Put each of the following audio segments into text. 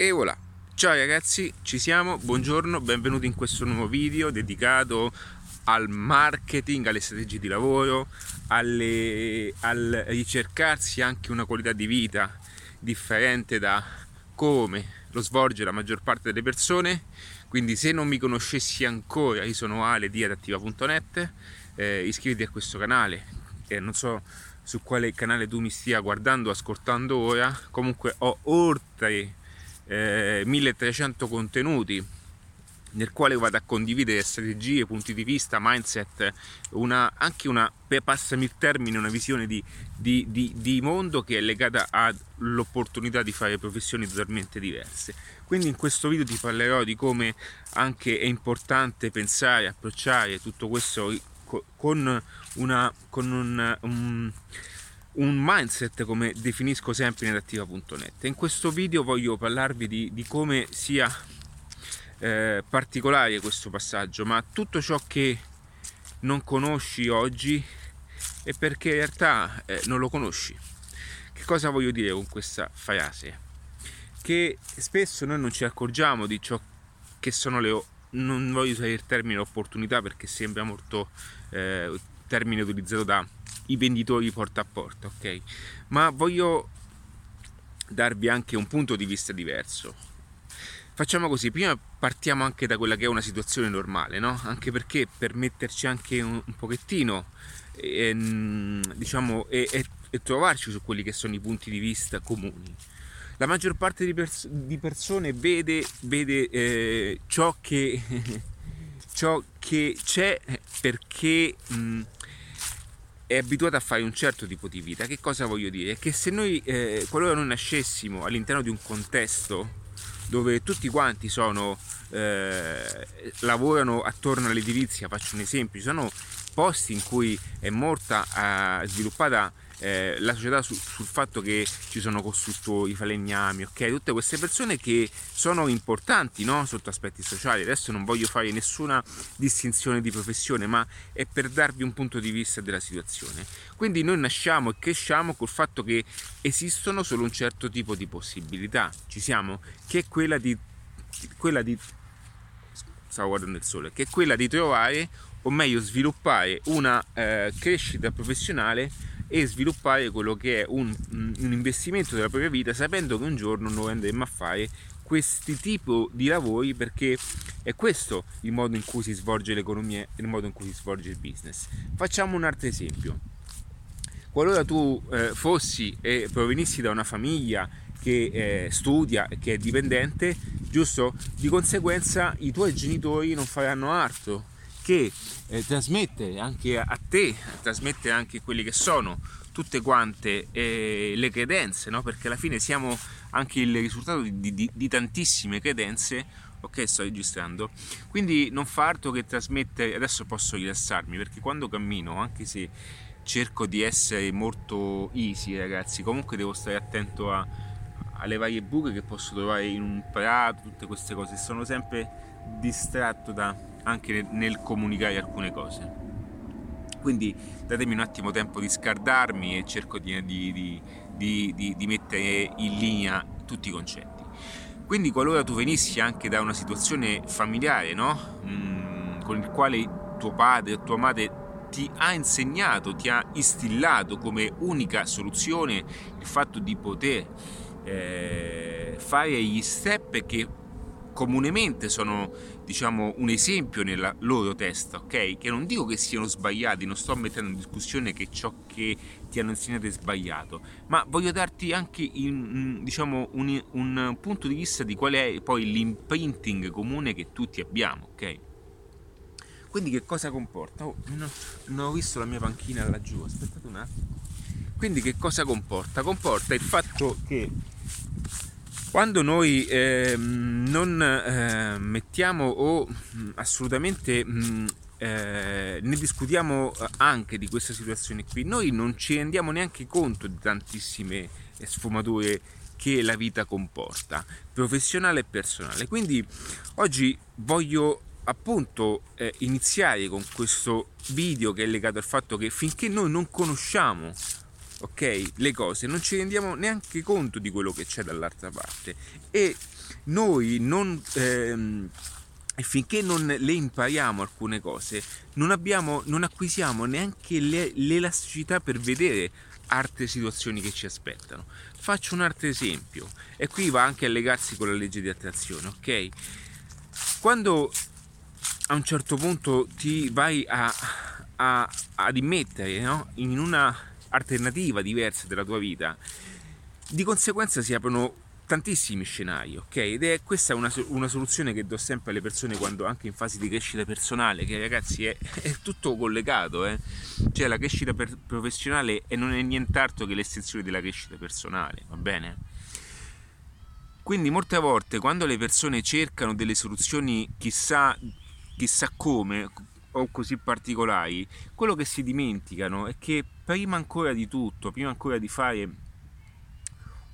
E voilà, ciao ragazzi, ci siamo, buongiorno, benvenuti in questo nuovo video dedicato al marketing, alle strategie di lavoro, alle, al ricercarsi anche una qualità di vita differente da come lo svolge la maggior parte delle persone. Quindi se non mi conoscessi ancora, io sono Ale di adattiva.net, eh, iscriviti a questo canale, eh, non so su quale canale tu mi stia guardando o ascoltando ora, comunque ho oltre eh, 1300 contenuti nel quale vado a condividere strategie, punti di vista, mindset, una, anche una, per passami il termine, una visione di, di, di, di, mondo che è legata all'opportunità di fare professioni totalmente diverse. Quindi in questo video ti parlerò di come anche è importante pensare, approcciare tutto questo con, una, con un, un un mindset come definisco sempre in adattiva.net. In questo video voglio parlarvi di, di come sia eh, particolare questo passaggio, ma tutto ciò che non conosci oggi è perché in realtà eh, non lo conosci. Che cosa voglio dire con questa frase? Che spesso noi non ci accorgiamo di ciò che sono le non voglio usare il termine opportunità perché sembra molto eh, termine utilizzato da i venditori porta a porta, ok? Ma voglio darvi anche un punto di vista diverso. Facciamo così, prima partiamo anche da quella che è una situazione normale, no? Anche perché per metterci anche un, un pochettino, eh, diciamo, e, e, e, trovarci su quelli che sono i punti di vista comuni. La maggior parte di, pers- di persone vede, vede eh, ciò, che, ciò che c'è perché... Mh, è abituata a fare un certo tipo di vita. Che cosa voglio dire? Che se noi, eh, qualora noi nascessimo all'interno di un contesto dove tutti quanti sono, eh, lavorano attorno all'edilizia, faccio un esempio, ci sono posti in cui è molta eh, sviluppata eh, la società su, sul fatto che ci sono costruttori, falegnami, ok? Tutte queste persone che sono importanti no? sotto aspetti sociali. Adesso non voglio fare nessuna distinzione di professione, ma è per darvi un punto di vista della situazione. Quindi noi nasciamo e cresciamo col fatto che esistono solo un certo tipo di possibilità, ci siamo, che è quella di, quella di stavo guardando il sole, che è quella di trovare o meglio sviluppare una eh, crescita professionale e sviluppare quello che è un, un investimento della propria vita sapendo che un giorno noi andremo a fare questi tipi di lavori perché è questo il modo in cui si svolge l'economia e il modo in cui si svolge il business. Facciamo un altro esempio. Qualora tu eh, fossi e provenissi da una famiglia che eh, studia che è dipendente, giusto? Di conseguenza i tuoi genitori non faranno altro che eh, trasmettere anche a te, trasmettere anche quelli che sono tutte quante eh, le credenze, no? perché alla fine siamo anche il risultato di, di, di tantissime credenze ok sto registrando quindi non fa altro che trasmettere adesso posso rilassarmi perché quando cammino anche se cerco di essere molto easy ragazzi comunque devo stare attento a, alle varie buche che posso trovare in un prato tutte queste cose sono sempre distratto da anche nel comunicare alcune cose. Quindi datemi un attimo tempo di scardarmi e cerco di, di, di, di mettere in linea tutti i concetti. Quindi qualora tu venissi anche da una situazione familiare, no? mm, con il quale tuo padre o tua madre ti ha insegnato, ti ha instillato come unica soluzione il fatto di poter eh, fare gli step che comunemente sono diciamo un esempio nella loro testa, ok? Che non dico che siano sbagliati, non sto mettendo in discussione che ciò che ti hanno insegnato è sbagliato, ma voglio darti anche in, diciamo un, un punto di vista di qual è poi l'imprinting comune che tutti abbiamo, ok? Quindi che cosa comporta? Oh, non, non ho visto la mia panchina laggiù, aspettate un attimo. Quindi che cosa comporta? Comporta il fatto che quando noi eh, non eh, mettiamo o mm, assolutamente mh, mm, eh, ne discutiamo anche di questa situazione qui, noi non ci rendiamo neanche conto di tantissime sfumature che la vita comporta, professionale e personale. Quindi oggi voglio appunto eh, iniziare con questo video che è legato al fatto che finché noi non conosciamo ok, le cose, non ci rendiamo neanche conto di quello che c'è dall'altra parte e noi non... Ehm, finché non le impariamo alcune cose, non, abbiamo, non acquisiamo neanche le, l'elasticità per vedere altre situazioni che ci aspettano. Faccio un altro esempio, e qui va anche a legarsi con la legge di attrazione, ok? Quando a un certo punto ti vai a, a, ad immettere no? in una alternativa diversa della tua vita, di conseguenza si aprono tantissimi scenari, ok? Ed è questa una, una, soluzione che do sempre alle persone quando anche in fase di crescita personale, che ragazzi è, è tutto collegato, eh? Cioè la crescita per, professionale e non è nient'altro che l'estensione della crescita personale, va bene? Quindi molte volte quando le persone cercano delle soluzioni chissà, chissà come o così particolari, quello che si dimenticano è che prima ancora di tutto, prima ancora di fare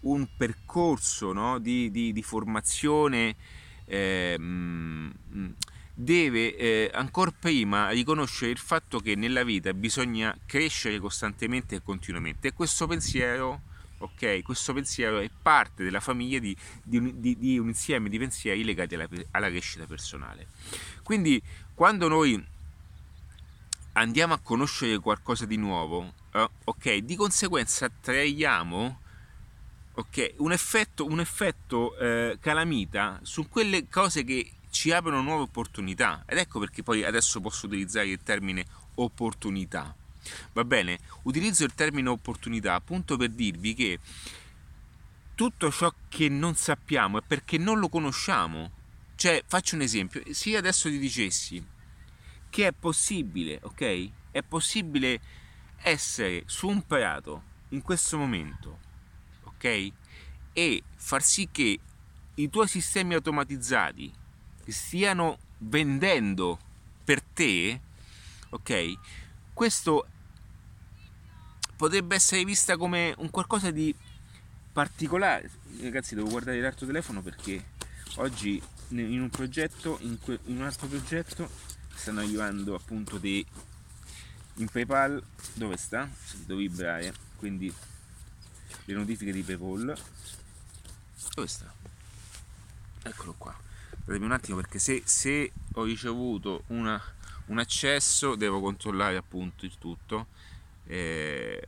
un percorso no? di, di, di, formazione eh, deve eh, ancora prima riconoscere il fatto che nella vita bisogna crescere costantemente e continuamente e questo pensiero, okay, questo pensiero è parte della famiglia di, di un insieme di pensieri legati alla, alla crescita personale. Quindi quando noi andiamo a conoscere qualcosa di nuovo, eh, ok, di conseguenza traiamo ok? Un effetto, un effetto eh, calamita su quelle cose che ci aprono nuove opportunità ed ecco perché poi adesso posso utilizzare il termine opportunità. Va bene? Utilizzo il termine opportunità appunto per dirvi che tutto ciò che non sappiamo è perché non lo conosciamo. Cioè, faccio un esempio, se io adesso ti dicessi che è possibile, ok? È possibile essere su un prato in questo momento ok? E far sì che i tuoi sistemi automatizzati stiano vendendo per te, ok? Questo potrebbe essere vista come un qualcosa di particolare. Ragazzi, devo guardare l'altro telefono perché oggi in un progetto, in, in un altro progetto, stanno arrivando appunto dei in PayPal. Dove sta? Devo vibrare, quindi le notifiche di PayPal. Dove sta? eccolo qua. Datemi un attimo perché se, se ho ricevuto una, un accesso devo controllare appunto il tutto. Eh,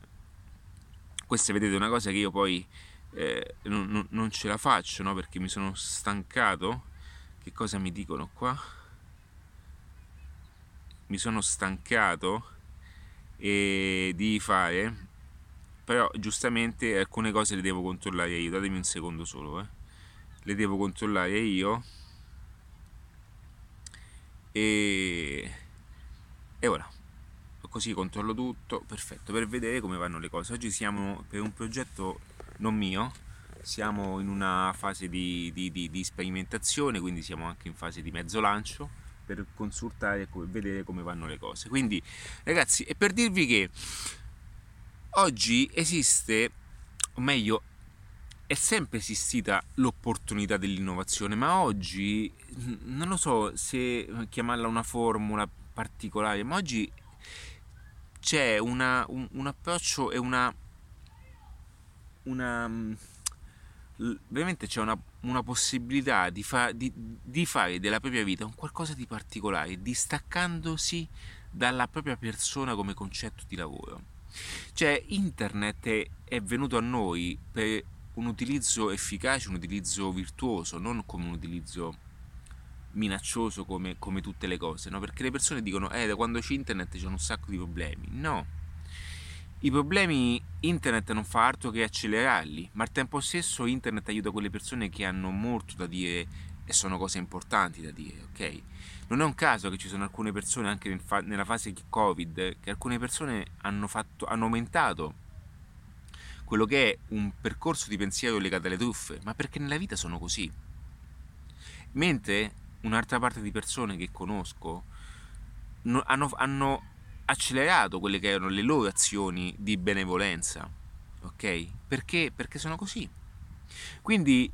questa vedete è una cosa che io poi eh, non, non, ce la faccio no? perché mi sono stancato. Che cosa mi dicono qua mi sono stancato e di fare però giustamente alcune cose le devo controllare io. Datemi un secondo solo eh. le devo controllare io. E, e ora così controllo tutto perfetto per vedere come vanno le cose. Oggi siamo per un progetto non mio siamo in una fase di, di, di, di sperimentazione quindi siamo anche in fase di mezzo lancio per consultare e vedere come vanno le cose. Quindi ragazzi è per dirvi che oggi esiste, o meglio, è sempre esistita l'opportunità dell'innovazione, ma oggi non lo so se chiamarla una formula particolare, ma oggi c'è una, un, un, approccio e una, una veramente c'è una, una possibilità di, fa, di, di, fare della propria vita un qualcosa di particolare, distaccandosi dalla propria persona come concetto di lavoro. Cioè internet è venuto a noi per un utilizzo efficace, un utilizzo virtuoso, non come un utilizzo minaccioso come, come tutte le cose, no? Perché le persone dicono, eh, da quando c'è internet c'è un sacco di problemi. No, i problemi internet non fa altro che accelerarli, ma al tempo stesso internet aiuta quelle persone che hanno molto da dire e sono cose importanti da dire, ok? Non è un caso che ci sono alcune persone, anche nella fase Covid, che alcune persone hanno, fatto, hanno aumentato quello che è un percorso di pensiero legato alle truffe, ma perché nella vita sono così. Mentre un'altra parte di persone che conosco hanno, hanno accelerato quelle che erano le loro azioni di benevolenza, ok? Perché? Perché sono così. Quindi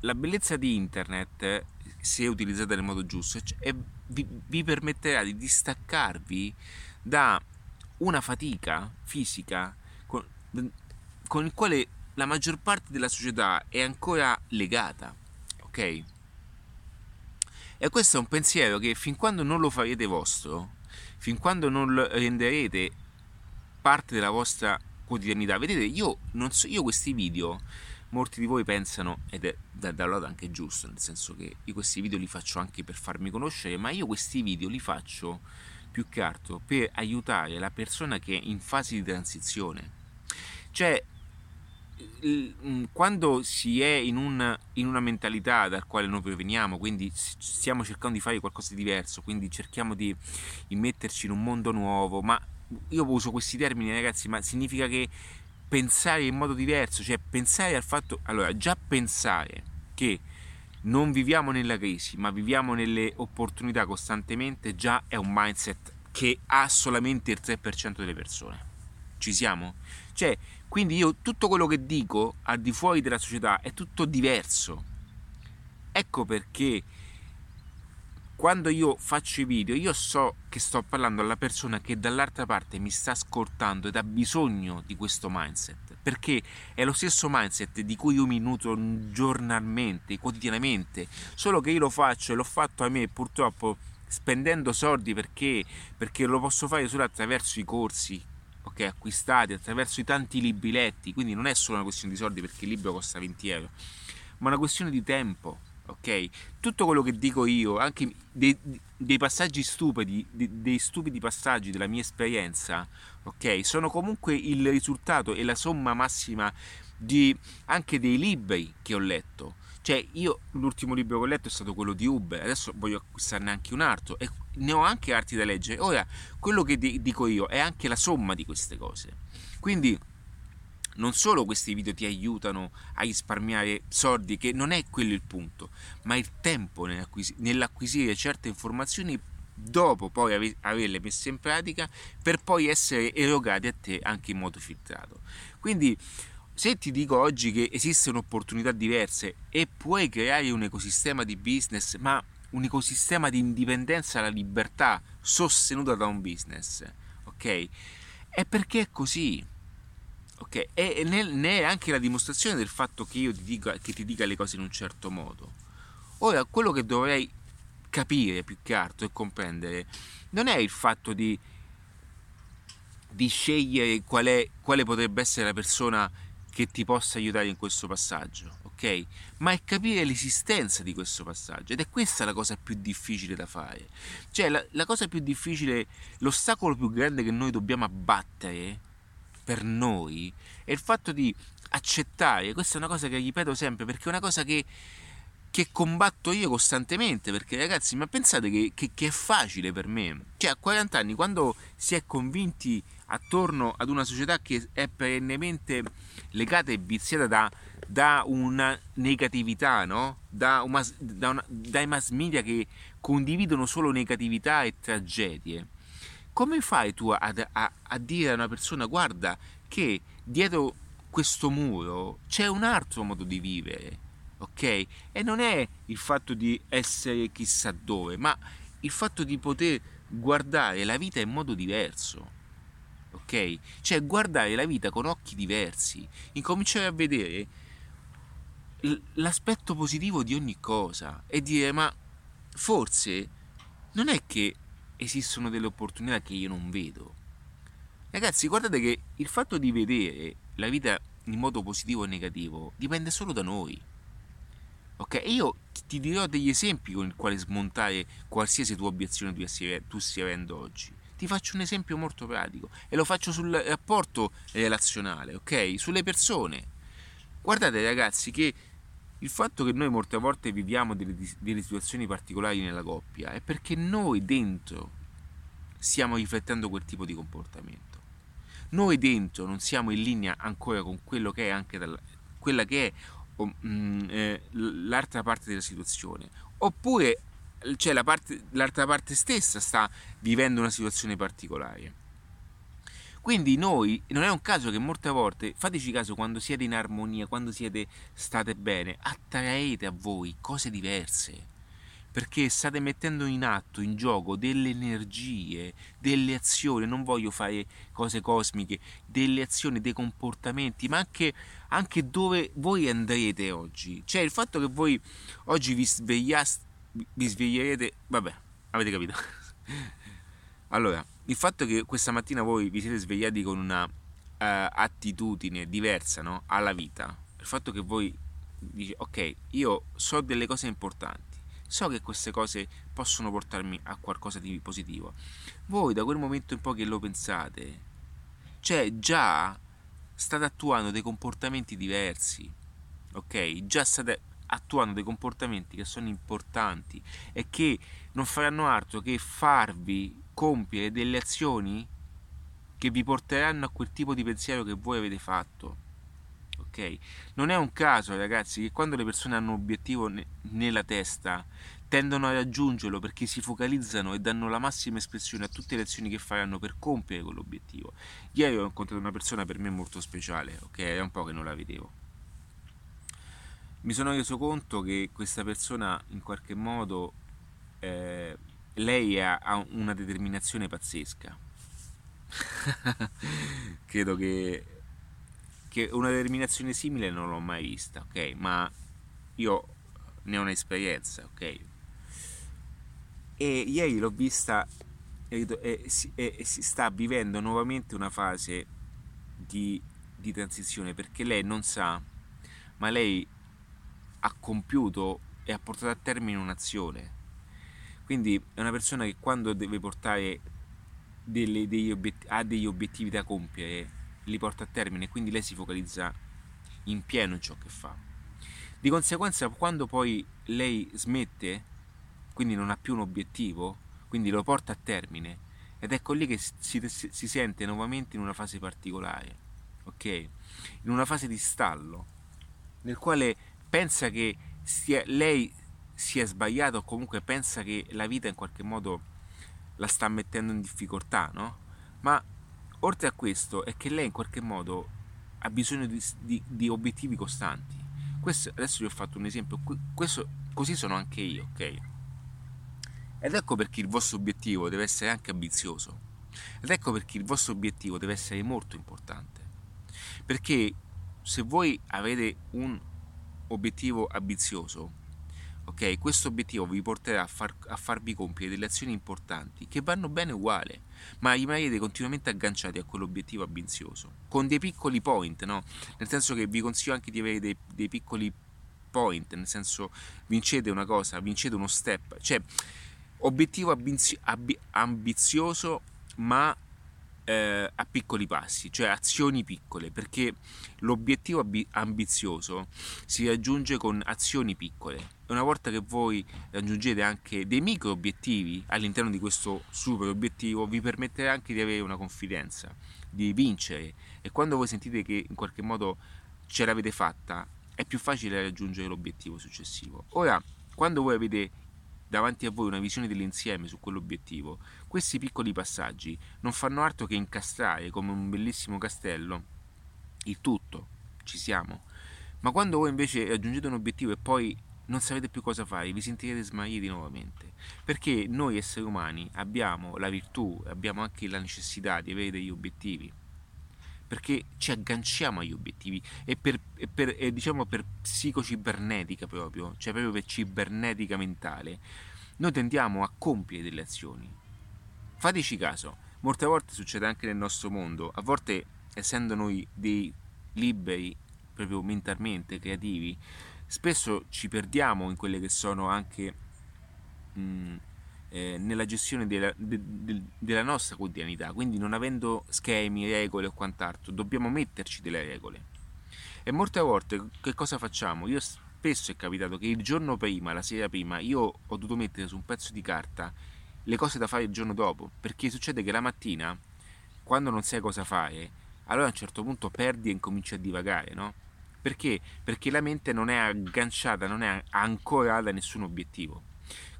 la bellezza di internet, se utilizzata nel modo giusto, è, vi, vi permetterà di distaccarvi da una fatica fisica con il quale la maggior parte della società è ancora legata, ok? E questo è un pensiero che fin quando non lo farete vostro, fin quando non renderete parte della vostra quotidianità, vedete, io, non so, io questi video, molti di voi pensano, ed è da, da lato anche giusto, nel senso che io questi video li faccio anche per farmi conoscere, ma io questi video li faccio più che altro per aiutare la persona che è in fase di transizione. Cioè, quando si è in, un, in, una mentalità dal quale noi proveniamo, quindi stiamo cercando di fare qualcosa di diverso, quindi cerchiamo di immetterci in un mondo nuovo, ma io uso questi termini ragazzi, ma significa che pensare in modo diverso, cioè pensare al fatto, allora già pensare che non viviamo nella crisi, ma viviamo nelle opportunità costantemente, già è un mindset che ha solamente il 3% delle persone. Ci siamo? Cioè, quindi io tutto quello che dico al di fuori della società è tutto diverso. Ecco perché quando io faccio i video io so che sto parlando alla persona che dall'altra parte mi sta ascoltando ed ha bisogno di questo mindset perché è lo stesso mindset di cui io mi nutro giornalmente, quotidianamente solo che io lo faccio e l'ho fatto a me purtroppo spendendo soldi perché, perché lo posso fare solo attraverso i corsi okay, acquistati attraverso i tanti libriletti, quindi non è solo una questione di soldi perché il libro costa 20 euro, ma una questione di tempo. Ok, tutto quello che dico io, anche dei, dei passaggi stupidi, dei, stupidi passaggi della mia esperienza, ok, sono comunque il risultato e la somma massima di anche dei libri che ho letto. Cioè, io l'ultimo libro che ho letto è stato quello di Uber, adesso voglio acquistarne anche un altro e ne ho anche altri da leggere. Ora, quello che dico io è anche la somma di queste cose. Quindi non solo questi video ti aiutano a risparmiare soldi, che non è quello il punto, ma il tempo nell'acquisire certe informazioni dopo poi averle messe in pratica per poi essere erogate a te anche in modo filtrato. Quindi se ti dico oggi che esistono opportunità diverse e puoi creare un ecosistema di business, ma un ecosistema di indipendenza alla libertà sostenuta da un business, ok? È perché è così, ok? E ne è anche la dimostrazione del fatto che io ti dica, che ti dica le cose in un certo modo. Ora, quello che dovrei capire più che altro e comprendere non è il fatto di, di scegliere qual è, quale potrebbe essere la persona che ti possa aiutare in questo passaggio, ok? Ma è capire l'esistenza di questo passaggio ed è questa la cosa più difficile da fare. Cioè, la, la cosa più difficile, l'ostacolo più grande che noi dobbiamo abbattere per noi è il fatto di accettare, questa è una cosa che ripeto sempre perché è una cosa che, che combatto io costantemente perché ragazzi ma pensate che, che, che, è facile per me cioè a 40 anni quando si è convinti attorno ad una società che è perennemente legata e viziata da, da una negatività, no? da una, da una, dai mass media che condividono solo negatività e tragedie. Come fai tu a, a, a dire a una persona guarda che dietro questo muro c'è un altro modo di vivere? ok? E non è il fatto di essere chissà dove, ma il fatto di poter guardare la vita in modo diverso ok? Cioè guardare la vita con occhi diversi, incominciare a vedere l'aspetto positivo di ogni cosa e dire ma forse non è che esistono delle opportunità che io non vedo. Ragazzi, guardate che il fatto di vedere la vita in modo positivo o negativo dipende solo da noi. Ok? io ti dirò degli esempi con i quali smontare qualsiasi tua obiezione tu stia avendo oggi. Ti faccio un esempio molto pratico e lo faccio sul rapporto relazionale, ok? Sulle persone. Guardate ragazzi che il fatto che noi molte volte viviamo delle, delle situazioni particolari nella coppia è perché noi dentro stiamo riflettendo quel tipo di comportamento. Noi dentro non siamo in linea ancora con quello che è anche dalla, quella che è mm, eh, l'altra parte della situazione. Oppure cioè la parte, l'altra parte stessa sta vivendo una situazione particolare. Quindi noi, non è un caso che molte volte, fateci caso quando siete in armonia, quando siete state bene, attraete a voi cose diverse. perché state mettendo in atto, in gioco delle energie, delle azioni, non voglio fare cose cosmiche, delle azioni, dei comportamenti, ma anche, anche dove voi andrete oggi. Cioè il fatto che voi oggi vi svegliaste, vi sveglierete, vabbè, avete capito. allora, il fatto che questa mattina voi vi siete svegliati con una uh, attitudine diversa no? alla vita, il fatto che voi dice ok, io so delle cose importanti, so che queste cose possono portarmi a qualcosa di positivo. Voi da quel momento in poi che lo pensate, cioè già state attuando dei comportamenti diversi, ok? Già state attuando dei comportamenti che sono importanti e che non faranno altro che farvi compiere delle azioni che vi porteranno a quel tipo di pensiero che voi avete fatto ok? Non è un caso, ragazzi, che quando le persone hanno un obiettivo ne- nella testa tendono a raggiungerlo perché si focalizzano e danno la massima espressione a tutte le azioni che faranno per compiere quell'obiettivo. Ieri ho incontrato una persona per me molto speciale, ok? È un po' che non la vedevo. Mi sono reso conto che questa persona in qualche modo eh, lei ha, ha una determinazione pazzesca. Credo che che una determinazione simile non l'ho mai vista, ok? Ma io ne ho un'esperienza, ok? E ieri l'ho vista e, e, e, e, si sta vivendo nuovamente una fase di, di transizione perché lei non sa, ma lei ha compiuto e ha portato a termine un'azione. Quindi è una persona che quando deve portare delle, degli obiet- ha degli obiettivi da compiere li porta a termine quindi lei si focalizza in pieno in ciò che fa. Di conseguenza, quando poi lei smette, quindi non ha più un obiettivo, quindi lo porta a termine, ed ecco lì che si, si sente nuovamente in una fase particolare, ok? In una fase di stallo, nel quale pensa che sia, lei sia sbagliata o comunque pensa che la vita in qualche modo la sta mettendo in difficoltà, no? Ma Oltre a questo è che lei in qualche modo ha bisogno di, di, di obiettivi costanti. Questo, adesso vi ho fatto un esempio, questo, così sono anche io, ok? Ed ecco perché il vostro obiettivo deve essere anche ambizioso. Ed ecco perché il vostro obiettivo deve essere molto importante. Perché se voi avete un obiettivo ambizioso, ok? Questo obiettivo vi porterà a, far, a, farvi compiere delle azioni importanti che vanno bene uguale, ma rimanete continuamente agganciati a quell'obiettivo ambizioso, con dei piccoli point, no? Nel senso che vi consiglio anche di avere dei, dei piccoli point, nel senso vincete una cosa, vincete uno step, cioè obiettivo ambizio, ambizioso ma eh, a piccoli passi, cioè azioni piccole, perché l'obiettivo ambizioso si raggiunge con azioni piccole. Una volta che voi raggiungete anche dei micro obiettivi all'interno di questo super obiettivo, vi permetterà anche di avere una confidenza, di vincere. E quando voi sentite che in qualche modo ce l'avete fatta, è più facile raggiungere l'obiettivo successivo. Ora, quando voi avete davanti a voi una visione dell'insieme su quell'obiettivo, questi piccoli passaggi non fanno altro che incastrare come un bellissimo castello il tutto, ci siamo. Ma quando voi invece raggiungete un obiettivo e poi non sapete più cosa fare, vi sentirete smarriti nuovamente. Perché noi esseri umani abbiamo la virtù, abbiamo anche la necessità di avere degli obiettivi perché ci agganciamo agli obiettivi e per, e per e diciamo per psicocibernetica proprio, cioè proprio per cibernetica mentale, noi tendiamo a compiere delle azioni. Fateci caso, molte volte succede anche nel nostro mondo, a volte essendo noi dei liberi proprio mentalmente, creativi, spesso ci perdiamo in quelle che sono anche mh, eh, nella gestione della, de, de, della, nostra quotidianità, quindi non avendo schemi, regole o quant'altro, dobbiamo metterci delle regole. E molte volte che cosa facciamo? Io spesso è capitato che il giorno prima, la sera prima, io ho dovuto mettere su un pezzo di carta le cose da fare il giorno dopo, perché succede che la mattina, quando non sai cosa fare, allora a un certo punto perdi e incominci a divagare, no? Perché? Perché la mente non è agganciata, non è ancorata a nessun obiettivo.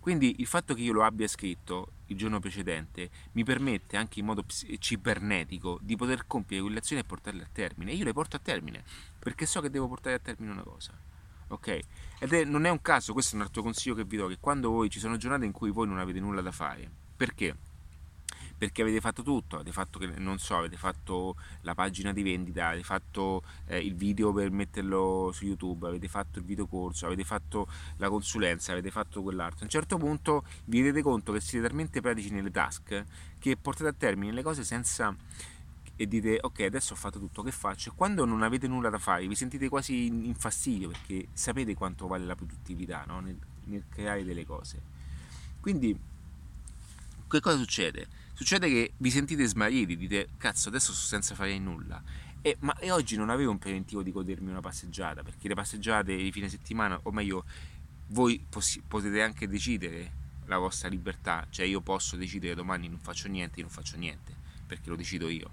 Quindi il fatto che io lo abbia scritto il giorno precedente mi permette anche in modo cibernetico di poter compiere quelle azioni e portarle a termine. Io le porto a termine perché so che devo portare a termine una cosa. ok? Ed è, non è un caso, questo è un altro consiglio che vi do, che quando voi ci sono giornate in cui voi non avete nulla da fare, perché? Perché avete fatto tutto, avete fatto, non so, avete fatto la pagina di vendita, avete fatto eh, il video per metterlo su YouTube, avete fatto il video corso, avete fatto la consulenza, avete fatto quell'altro. A un certo punto vi rendete conto che siete talmente pratici nelle task che portate a termine le cose senza e dite ok adesso ho fatto tutto che faccio e quando non avete nulla da fare vi sentite quasi in fastidio perché sapete quanto vale la produttività no? nel, nel creare delle cose quindi che cosa succede? Succede che vi sentite smarriti dite cazzo adesso sto senza fare nulla e, ma, e oggi non avevo un preventivo di godermi una passeggiata perché le passeggiate di fine settimana o meglio voi possi- potete anche decidere la vostra libertà cioè io posso decidere domani non faccio niente non faccio niente perché lo decido io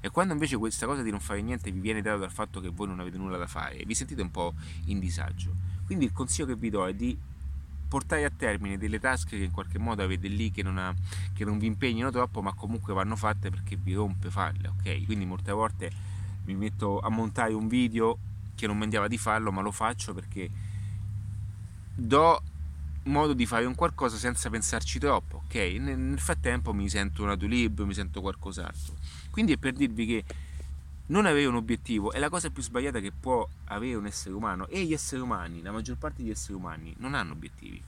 e quando invece questa cosa di non fare niente vi viene data dal fatto che voi non avete nulla da fare, vi sentite un po' in disagio. Quindi il consiglio che vi do è di portare a termine delle task che in qualche modo avete lì che non, ha, che non vi impegnano troppo ma comunque vanno fatte perché vi rompe farle, ok? Quindi molte volte mi metto a montare un video che non mi andava di farlo ma lo faccio perché do modo di fare un qualcosa senza pensarci troppo, ok? Nel frattempo mi sento un adulib, mi sento qualcos'altro. Quindi è per dirvi che non avere un obiettivo è la cosa più sbagliata che può avere un essere umano e gli esseri umani, la maggior parte degli esseri umani, non hanno obiettivi.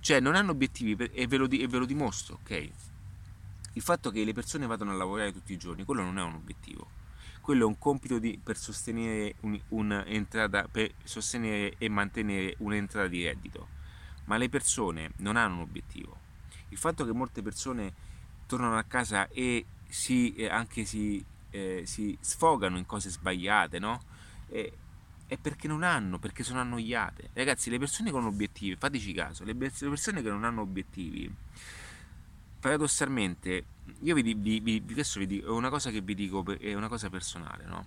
Cioè non hanno obiettivi e ve lo, e ve lo dimostro, ok? Il fatto che le persone vadano a lavorare tutti i giorni, quello non è un obiettivo. Quello è un compito di, per, sostenere un, per sostenere e mantenere un'entrata di reddito. Ma le persone non hanno un obiettivo. Il fatto che molte persone tornano a casa e si, anche si, eh, si, sfogano in cose sbagliate, no? E, è perché non hanno, perché sono annoiate. Ragazzi, le persone con obiettivi, fateci caso, le persone che non hanno obiettivi, paradossalmente, io vi, vi, vi, adesso vi dico, una cosa che vi dico, è una cosa personale, no?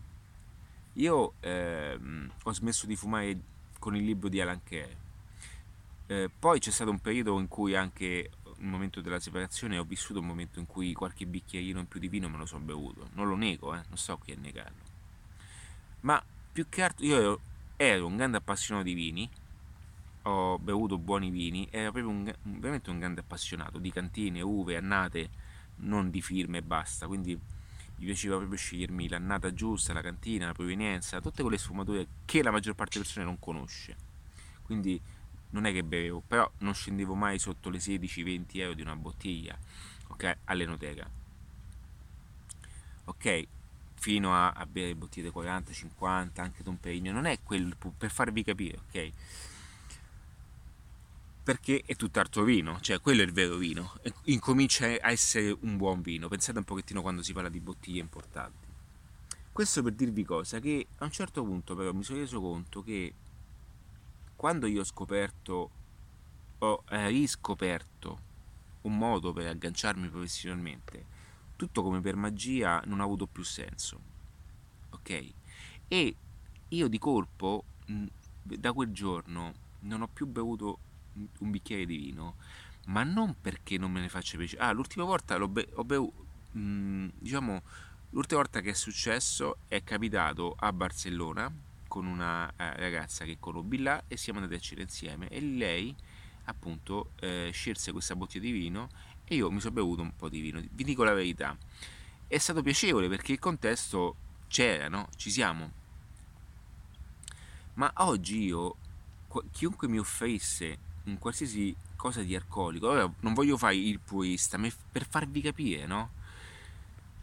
Io eh, ho smesso di fumare con il libro di Alan Kay. Eh, poi c'è stato un periodo in cui anche il momento della separazione ho vissuto un momento in cui qualche bicchierino in più di vino me lo sono bevuto. Non lo nego, eh? non so chi a negarlo. Ma più che altro io ero un grande appassionato di vini, ho bevuto buoni vini, ero proprio un, veramente un grande appassionato di cantine, uve, annate, non di firme e basta. Quindi mi piaceva proprio scegliermi l'annata giusta, la cantina, la provenienza, tutte quelle sfumature che la maggior parte delle persone non conosce. Quindi non è che bevevo, però non scendevo mai sotto le 16-20 euro di una bottiglia, ok? All'enoteca. Ok? Fino a, a bere bottiglie 40, 50, anche Don Perigno, non è quello per farvi capire, ok? Perché è tutt'altro vino, cioè quello è il vero vino, e incomincia a essere un buon vino. Pensate un pochettino quando si parla di bottiglie importanti. Questo per dirvi cosa, che a un certo punto però mi sono reso conto che quando io ho scoperto, ho riscoperto un modo per agganciarmi professionalmente, tutto come per magia non ha avuto più senso. Ok? E io di colpo, da quel giorno, non ho più bevuto un bicchiere di vino, ma non perché non me ne faccia piacere. Ah, l'ultima volta l'ho be- ho bevuto, diciamo, l'ultima volta che è successo è capitato a Barcellona con una eh, ragazza che conobbi là e siamo andati a cena insieme e lei appunto eh, scelse questa bottiglia di vino e io mi sono bevuto un po' di vino. Vi dico la verità, è stato piacevole perché il contesto c'era, no? Ci siamo. Ma oggi io, chiunque mi offrisse un qualsiasi cosa di alcolico, ora non voglio fare il purista, ma per farvi capire, no?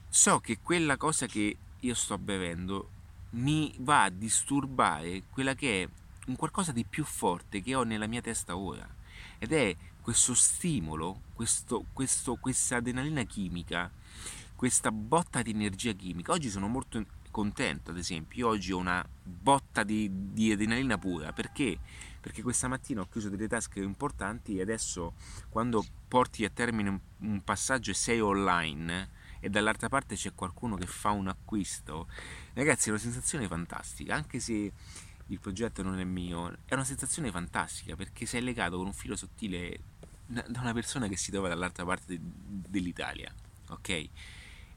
So che quella cosa che io sto bevendo mi va a disturbare quella che è un qualcosa di più forte che ho nella mia testa ora ed è questo stimolo, questo, questo, questa adrenalina chimica, questa botta di energia chimica. Oggi sono molto contento, ad esempio, oggi ho una botta di, di adrenalina pura perché? Perché questa mattina ho chiuso delle tasche importanti e adesso quando porti a termine un, un passaggio e sei online e dall'altra parte c'è qualcuno che fa un acquisto, ragazzi è una sensazione fantastica, anche se il progetto non è mio, è una sensazione fantastica perché sei legato con un filo sottile da una persona che si trova dall'altra parte dell'Italia, ok?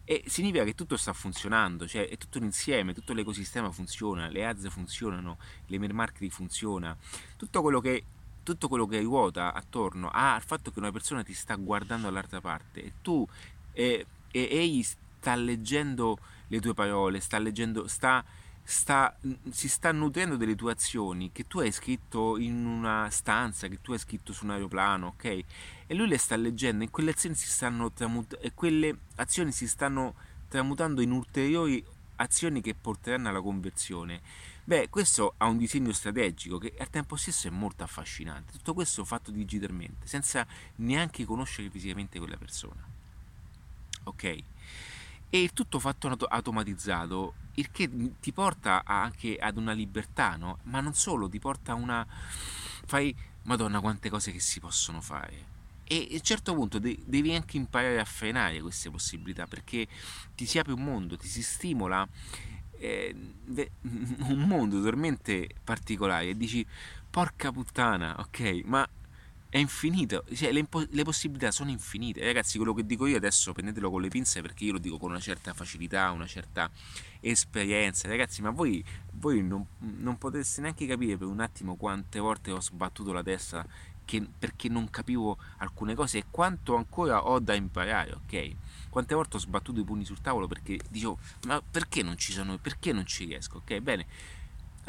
E significa che tutto sta funzionando, cioè è tutto un insieme, tutto l'ecosistema funziona, le ads funzionano, l'email marketing funziona, tutto quello che tutto quello che ruota attorno al fatto che una persona ti sta guardando dall'altra parte e tu e, e egli sta leggendo le tue parole, sta leggendo, sta, sta, si sta nutrendo delle tue azioni che tu hai scritto in una stanza, che tu hai scritto su un aeroplano, ok? E lui le sta leggendo e quelle azioni si stanno, tramut- quelle azioni si stanno tramutando in ulteriori azioni che porteranno alla conversione. Beh, questo ha un disegno strategico che al tempo stesso è molto affascinante. Tutto questo fatto digitalmente, senza neanche conoscere fisicamente quella persona. Ok? E il tutto fatto automatizzato, il che ti porta anche ad una libertà, no? Ma non solo, ti porta a una... Fai, madonna, quante cose che si possono fare. E a un certo punto devi anche imparare a frenare queste possibilità perché ti si apre un mondo, ti si stimola eh, un mondo talmente particolare e dici porca puttana, ok, ma è infinito, cioè, le, impo- le, possibilità sono infinite. Ragazzi, quello che dico io adesso prendetelo con le pinze perché io lo dico con una certa facilità, una certa esperienza. Ragazzi, ma voi, voi non, non poteste neanche capire per un attimo quante volte ho sbattuto la testa che, perché non capivo alcune cose e quanto ancora ho da imparare, ok? Quante volte ho sbattuto i pugni sul tavolo perché dicevo, ma perché non ci sono, perché non ci riesco, ok? Bene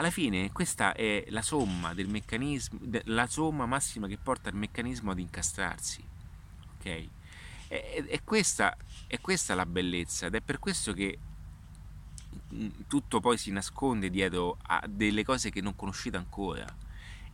alla fine questa è la somma del meccanismo, la somma massima che porta il meccanismo ad incastrarsi. Ok? E, e, questa, è questa la bellezza ed è per questo che mm, tutto poi si nasconde dietro a delle cose che non conoscete ancora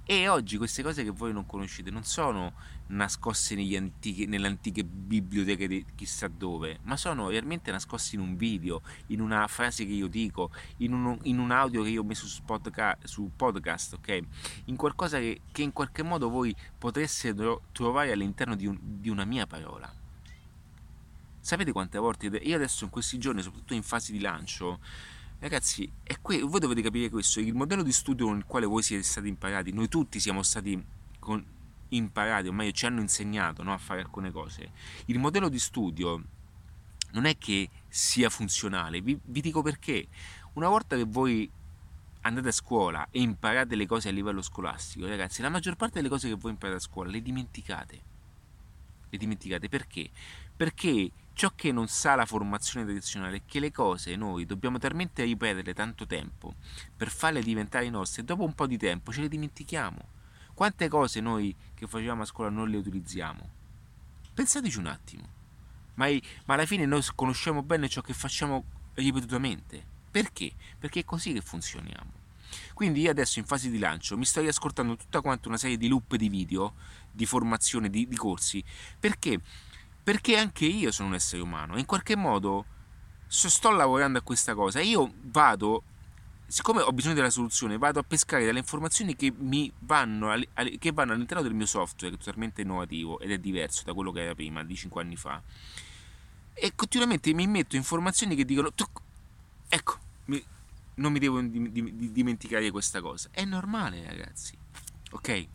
e oggi queste cose che voi non conoscete non sono nascoste antichi, nelle antiche biblioteche di chissà dove, ma sono realmente nascoste in un video, in una frase che io dico, in un, in un audio che io ho messo su podcast, su podcast ok? In qualcosa che, che, in qualche modo voi potreste trovare all'interno di, un, di una mia parola. Sapete quante volte io adesso in questi giorni, soprattutto in fase di lancio, Ragazzi, que- voi dovete capire questo, il modello di studio con il quale voi siete stati imparati, noi tutti siamo stati con- imparati, ormai ci hanno insegnato no, a fare alcune cose. Il modello di studio non è che sia funzionale, vi, vi dico perché. Una volta che voi andate a scuola e imparate le cose a livello scolastico, ragazzi, la maggior parte delle cose che voi imparate a scuola le dimenticate. Le dimenticate perché? Perché Ciò che non sa la formazione tradizionale è che le cose noi dobbiamo talmente ripeterle tanto tempo per farle diventare nostre e dopo un po' di tempo ce le dimentichiamo. Quante cose noi che facevamo a scuola non le utilizziamo? Pensateci un attimo. Ma, ma alla fine noi conosciamo bene ciò che facciamo ripetutamente. Perché? Perché è così che funzioniamo. Quindi io adesso in fase di lancio mi sto riascoltando tutta quanta una serie di loop di video, di formazione, di, di corsi, perché perché anche io sono un essere umano e in qualche modo sto lavorando a questa cosa. Io vado, siccome ho bisogno della soluzione, vado a pescare delle informazioni che vanno, che vanno all'interno del mio software, che è totalmente innovativo ed è diverso da quello che era prima, di 5 anni fa. E continuamente mi metto informazioni che dicono, ecco, mi, non mi devo dimenticare questa cosa. È normale, ragazzi. Ok? Ed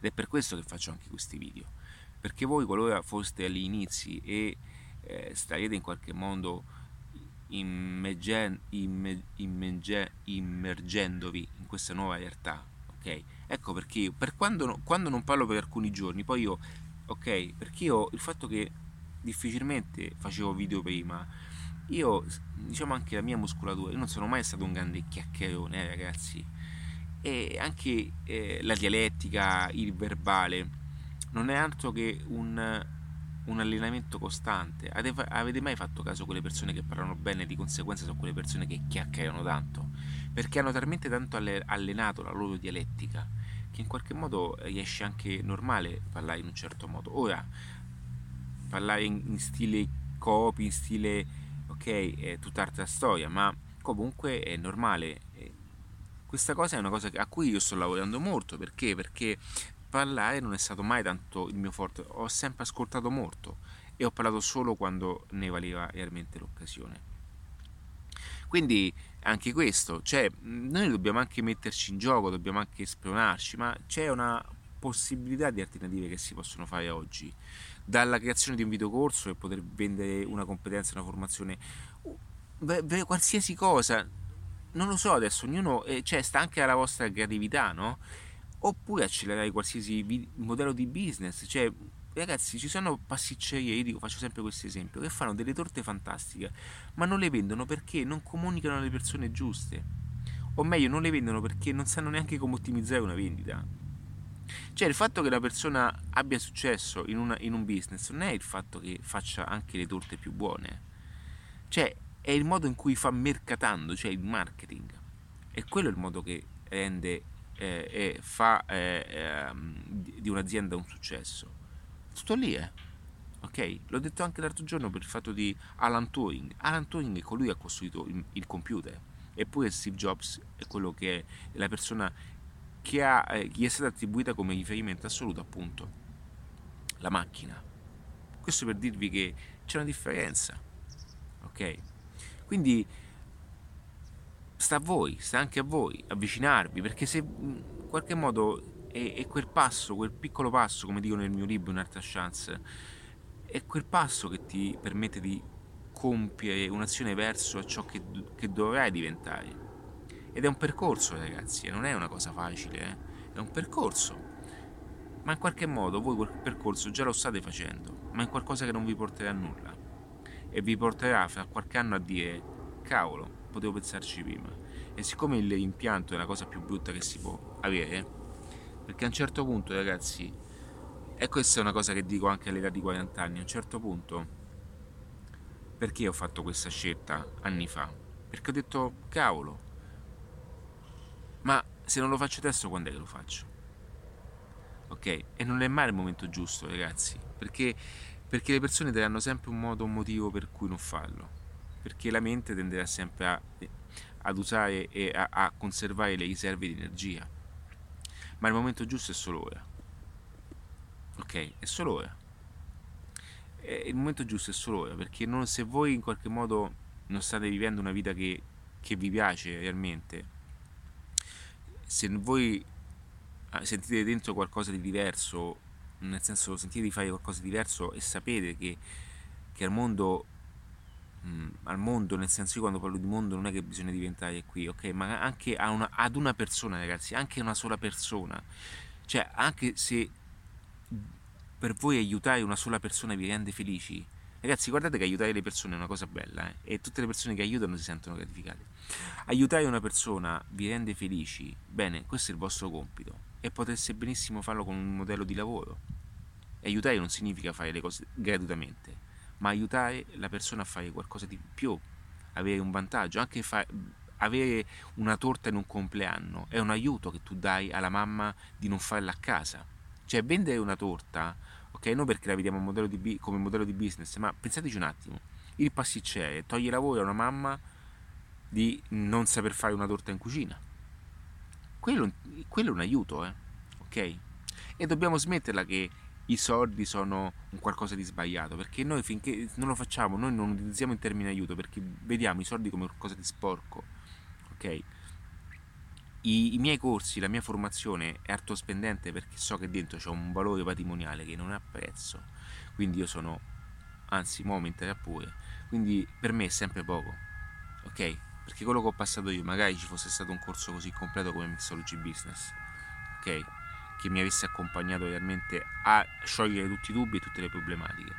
è per questo che faccio anche questi video perché voi qualora foste agli inizi e eh, starete in qualche modo immergen, immerge, immerge, immergendovi in questa nuova realtà, ok? Ecco perché io, per quando, quando non parlo per alcuni giorni, poi io, ok, perché io il fatto che difficilmente facevo video prima, io diciamo anche la mia muscolatura, io non sono mai stato un grande chiacchierone, eh, ragazzi, e anche eh, la dialettica, il verbale, non è altro che un, un allenamento costante. Avete, mai fatto caso a quelle persone che parlano bene di conseguenza sono quelle persone che chiacchierano tanto? Perché hanno talmente tanto allenato la loro dialettica che in qualche modo riesce anche normale parlare in un certo modo. Ora, parlare in, in stile copy, in stile ok, è tutt'altra storia, ma comunque è normale. Questa cosa è una cosa a cui io sto lavorando molto perché? Perché parlare non è stato mai tanto il mio forte, ho sempre ascoltato molto e ho parlato solo quando ne valeva realmente l'occasione. Quindi anche questo, cioè noi dobbiamo anche metterci in gioco, dobbiamo anche spronarci, ma c'è una possibilità di alternative che si possono fare oggi, dalla creazione di un videocorso e poter vendere una competenza, una formazione, qualsiasi cosa, non lo so adesso, ognuno, eh, cioè sta anche alla vostra creatività, no? Oppure accelerare qualsiasi modello di business, cioè ragazzi ci sono pasticcerie, io dico, faccio sempre questo esempio, che fanno delle torte fantastiche, ma non le vendono perché non comunicano alle persone giuste. O meglio, non le vendono perché non sanno neanche come ottimizzare una vendita. Cioè il fatto che la persona abbia successo in, una, in un business non è il fatto che faccia anche le torte più buone. Cioè è il modo in cui fa mercatando, cioè il marketing. E quello è il modo che rende eh, e fa eh, eh, di un'azienda un successo. Tutto lì, eh. Ok? L'ho detto anche l'altro giorno per il fatto di Alan Turing. Alan Turing è colui che ha costruito il, il computer. Eppure Steve Jobs è quello che è la persona che ha, eh, gli è stata attribuita come riferimento assoluto, appunto, la macchina. Questo per dirvi che c'è una differenza. Ok? Quindi sta a voi, sta anche a voi avvicinarvi, perché se in qualche modo è, è quel passo, quel piccolo passo, come dico nel mio libro Un'altra chance, è quel passo che ti permette di compiere un'azione verso ciò che, che dovrai diventare. Ed è un percorso, ragazzi, non è una cosa facile, eh? è un percorso. Ma in qualche modo voi quel percorso già lo state facendo, ma è qualcosa che non vi porterà a nulla. E vi porterà fra qualche anno a dire, cavolo, potevo pensarci prima. E siccome l'impianto è la cosa più brutta che si può avere, perché a un certo punto, ragazzi, e questa è una cosa che dico anche all'età di 40 anni, a un certo punto, perché ho fatto questa scelta anni fa? Perché ho detto, cavolo, ma se non lo faccio adesso, quando è che lo faccio? Ok? E non è mai il momento giusto, ragazzi, perché, perché le persone daranno sempre un modo, un motivo per cui non farlo perché la mente tenderà sempre a, ad usare e a, a conservare le riserve di energia. Ma il momento giusto è solo ora. Ok? È solo ora. E il momento giusto è solo ora, perché non, se voi in qualche modo non state vivendo una vita che, che vi piace realmente, se voi ah, sentite dentro qualcosa di diverso, nel senso sentite di fare qualcosa di diverso e sapete che, che al mondo mh, al mondo, nel senso io quando parlo di mondo non è che bisogna diventare qui, ok? Ma anche una, ad una persona, ragazzi, anche una sola persona. Cioè, anche se per voi aiutare una sola persona vi rende felici, ragazzi, guardate che aiutare le persone è una cosa bella, eh? E tutte le persone che aiutano si sentono gratificate. Aiutare una persona vi rende felici, bene, questo è il vostro compito. E potreste benissimo farlo con un modello di lavoro. Aiutare non significa fare le cose gratuitamente ma aiutare la persona a fare qualcosa di più, avere un vantaggio, anche fa- avere una torta in un compleanno è un aiuto che tu dai alla mamma di non farla a casa. Cioè vendere una torta, ok, non perché la vediamo modello di, come modello di business, ma pensateci un attimo, il pasticcere toglie lavoro a una mamma di non saper fare una torta in cucina. Quello, quello è un aiuto, eh? ok? E dobbiamo smetterla che i soldi sono un qualcosa di sbagliato, perché noi finché non lo facciamo, noi non utilizziamo il termine aiuto, perché vediamo i soldi come qualcosa di sporco, ok? I, I, miei corsi, la mia formazione è artospendente perché so che dentro c'è un valore patrimoniale che non ha prezzo, quindi io sono, anzi, momento pure, quindi per me è sempre poco, ok? Perché quello che ho passato io, magari ci fosse stato un corso così completo come Mixology Business, ok? Che mi avesse accompagnato realmente a sciogliere tutti i dubbi e tutte le problematiche.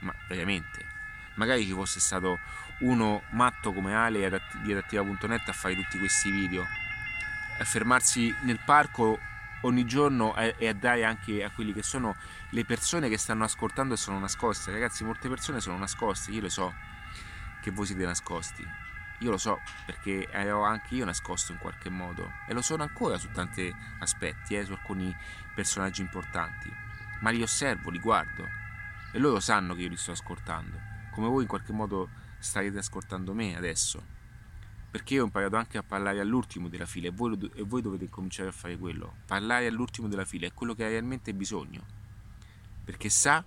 Ma veramente, magari ci fosse stato uno matto come Ale di adattiva.net a fare tutti questi video, a fermarsi nel parco ogni giorno e a dare anche a quelli che sono le persone che stanno ascoltando e sono nascoste. Ragazzi, molte persone sono nascoste, io lo so che voi siete nascosti io lo so perché ero anche io nascosto in qualche modo e lo sono ancora su tanti aspetti, eh, su alcuni personaggi importanti, ma li osservo, li guardo e loro sanno che io li sto ascoltando, come voi in qualche modo starete ascoltando me adesso, perché io ho imparato anche a parlare all'ultimo della fila e voi, e voi dovete cominciare a fare quello, parlare all'ultimo della fila è quello che hai realmente bisogno, perché sa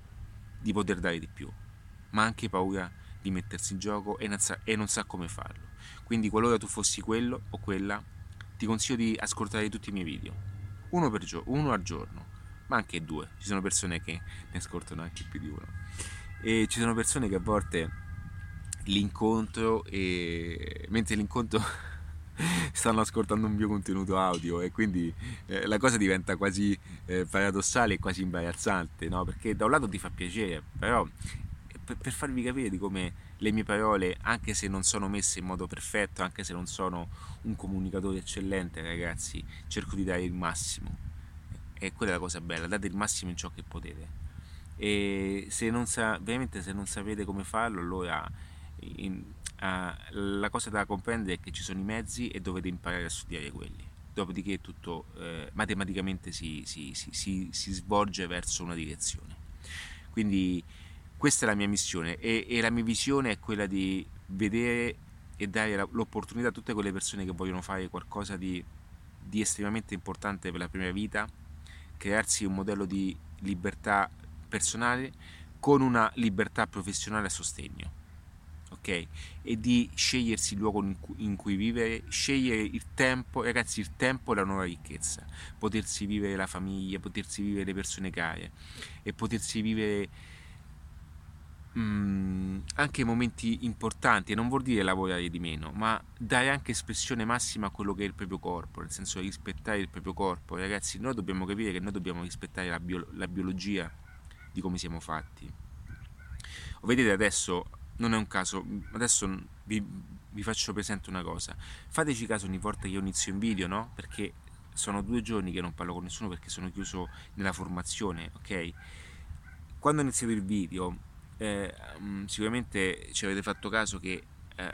di poter dare di più, ma ha anche paura di mettersi in gioco e non, sa, e non sa come farlo. Quindi qualora tu fossi quello o quella, ti consiglio di ascoltare tutti i miei video, uno, per gio- uno al giorno, ma anche due. Ci sono persone che ne ascoltano anche più di uno. E ci sono persone che a volte l'incontro e mentre l'incontro stanno ascoltando un mio contenuto audio e quindi eh, la cosa diventa quasi eh, paradossale e quasi imbarazzante, no? Perché da un lato ti fa piacere, però per, per, farvi capire di come le mie parole, anche se non sono messe in modo perfetto, anche se non sono un comunicatore eccellente, ragazzi, cerco di dare il massimo. E quella è la cosa bella, date il massimo in ciò che potete. E se non sa, veramente se non sapete come farlo, allora in, uh, la cosa da comprendere è che ci sono i mezzi e dovete imparare a studiare quelli. Dopodiché tutto eh, matematicamente si, si, si, si, svolge verso una direzione. Quindi questa è la mia missione e, e la mia visione è quella di vedere e dare l'opportunità a tutte quelle persone che vogliono fare qualcosa di, di estremamente importante per la propria vita, crearsi un modello di libertà personale con una libertà professionale a sostegno ok? E di scegliersi il luogo in cui, vivere, scegliere il tempo, ragazzi, il tempo è la nuova ricchezza, potersi vivere la famiglia, potersi vivere le persone care e potersi vivere mm, anche momenti importanti, non vuol dire lavorare di meno, ma dare anche espressione massima a quello che è il proprio corpo, nel senso rispettare il proprio corpo, ragazzi, noi dobbiamo capire che noi dobbiamo rispettare la, bio, la biologia di come siamo fatti. Vedete adesso non è un caso, adesso vi, vi, faccio presente una cosa, fateci caso ogni volta che io inizio un video, no? Perché sono due giorni che non parlo con nessuno perché sono chiuso nella formazione, ok? Quando iniziate il video, eh, mm, sicuramente ci avete fatto caso che eh,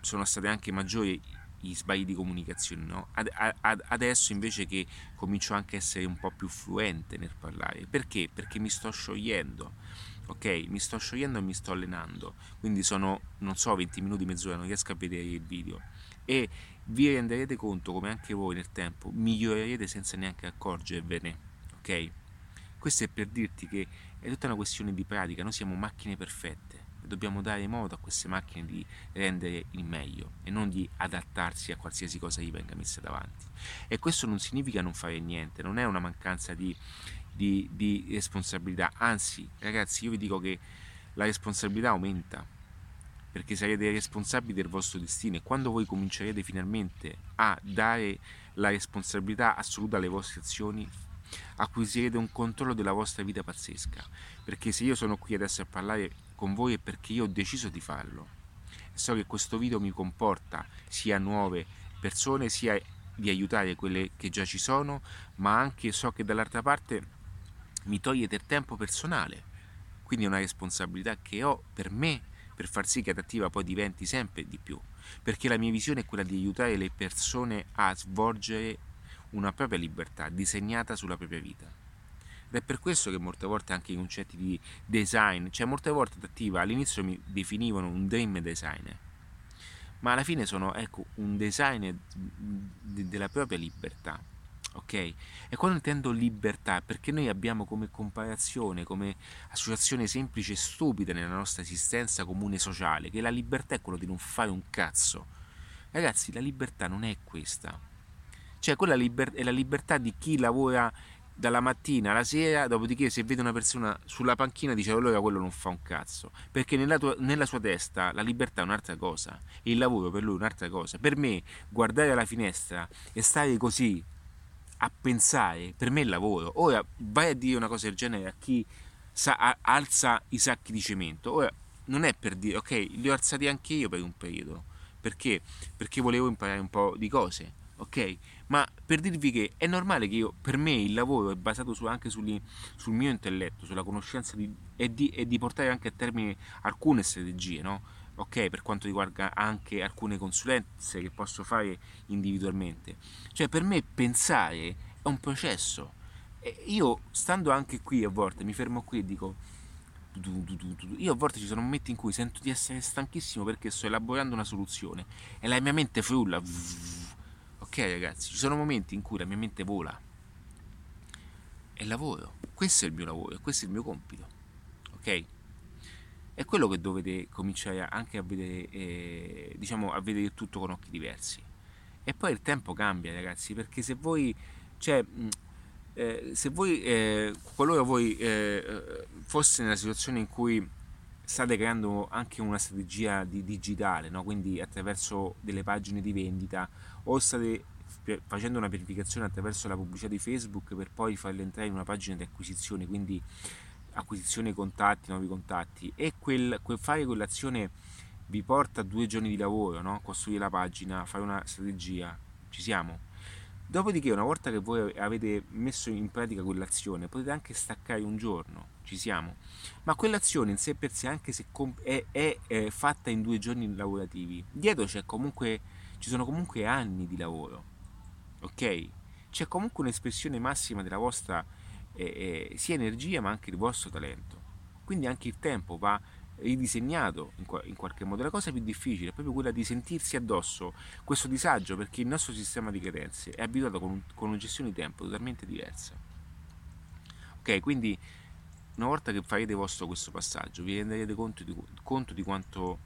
sono stati anche maggiori gli sbagli di comunicazione, no? Ad, ad, adesso invece che comincio anche a essere un po' più fluente nel parlare, perché? Perché mi sto sciogliendo ok? Mi sto sciogliendo e mi sto allenando, quindi sono, non so, 20 minuti, mezz'ora, non riesco a vedere il video e vi renderete conto come anche voi nel tempo migliorerete senza neanche accorgervene, ok? Questo è per dirti che è tutta una questione di pratica, noi siamo macchine perfette, dobbiamo dare modo a queste macchine di rendere il meglio e non di adattarsi a qualsiasi cosa gli venga messa davanti. E questo non significa non fare niente, non è una mancanza di di, di responsabilità. Anzi, ragazzi, io vi dico che la responsabilità aumenta perché sarete responsabili del vostro destino e quando voi comincerete finalmente a dare la responsabilità assoluta alle vostre azioni acquisirete un controllo della vostra vita pazzesca. Perché se io sono qui adesso a parlare con voi è perché io ho deciso di farlo. So che questo video mi comporta sia nuove persone sia di aiutare quelle che già ci sono ma anche so che dall'altra parte mi toglie del tempo personale, quindi è una responsabilità che ho per me per far sì che adattiva poi diventi sempre di più, perché la mia visione è quella di aiutare le persone a svolgere una propria libertà disegnata sulla propria vita. Ed è per questo che molte volte anche i concetti di design, cioè molte volte adattiva all'inizio mi definivano un dream designer, ma alla fine sono ecco, un designer della propria libertà ok? E quando intendo libertà, perché noi abbiamo come comparazione, come associazione semplice e stupida nella nostra esistenza comune sociale, che la libertà è quello di non fare un cazzo. Ragazzi, la libertà non è questa. Cioè, quella è la libertà di chi lavora dalla mattina alla sera, dopodiché se vede una persona sulla panchina dice allora quello non fa un cazzo, perché nella, tua, nella sua testa la libertà è un'altra cosa, il lavoro per lui è un'altra cosa. Per me guardare alla finestra e stare così a pensare, per me è il lavoro. Ora vai a dire una cosa del genere a chi sa, a, alza i sacchi di cemento. Ora non è per dire, ok, li ho alzati anche io per un periodo. Perché? Perché volevo imparare un po' di cose, ok? Ma per dirvi che è normale che io, per me il lavoro è basato su, anche sul, sul mio intelletto, sulla conoscenza di, e, di, e di portare anche a termine alcune strategie, no? ok? Per quanto riguarda anche alcune consulenze che posso fare individualmente. Cioè, per me pensare è un processo. E io, stando anche qui a volte, mi fermo qui e dico. Io a volte ci sono momenti in cui sento di essere stanchissimo perché sto elaborando una soluzione e la mia mente frulla. Ok, ragazzi, ci sono momenti in cui la mia mente vola. E lavoro. Questo è il mio lavoro questo è il mio compito. Ok? è quello che dovete cominciare anche a vedere, eh, diciamo, a vedere tutto con occhi diversi. E poi il tempo cambia, ragazzi, perché se voi, cioè, eh, se voi, eh, qualora voi eh, foste nella situazione in cui state creando anche una strategia di digitale, no? quindi attraverso delle pagine di vendita o state facendo una verificazione attraverso la pubblicità di Facebook per poi farle entrare in una pagina di acquisizione, quindi acquisizione contatti, nuovi contatti e quel, quel fare quell'azione vi porta a due giorni di lavoro, no? costruire la pagina, fare una strategia, ci siamo. Dopodiché una volta che voi avete messo in pratica quell'azione potete anche staccare un giorno, ci siamo, ma quell'azione in sé per sé anche se è, è, è fatta in due giorni lavorativi, dietro c'è comunque, ci sono comunque anni di lavoro, ok? C'è comunque un'espressione massima della vostra eh, sia energia ma anche il vostro talento, quindi anche il tempo va ridisegnato in, in, qualche modo. La cosa più difficile è proprio quella di sentirsi addosso questo disagio perché il nostro sistema di credenze è abituato con, con una gestione di tempo totalmente diversa. Ok, quindi una volta che farete vostro questo passaggio vi renderete conto di, conto di quanto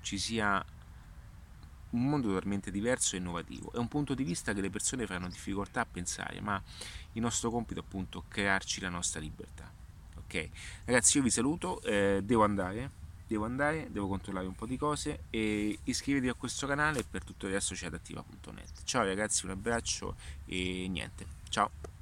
ci sia un mondo totalmente diverso e innovativo. È un punto di vista che le persone fanno difficoltà a pensare, ma il nostro compito è appunto crearci la nostra libertà. Ok? Ragazzi io vi saluto eh, devo andare devo andare devo controllare un po' di cose e iscrivetevi a questo canale per tutto il resto c'è adattiva.net ciao ragazzi un abbraccio e niente. Ciao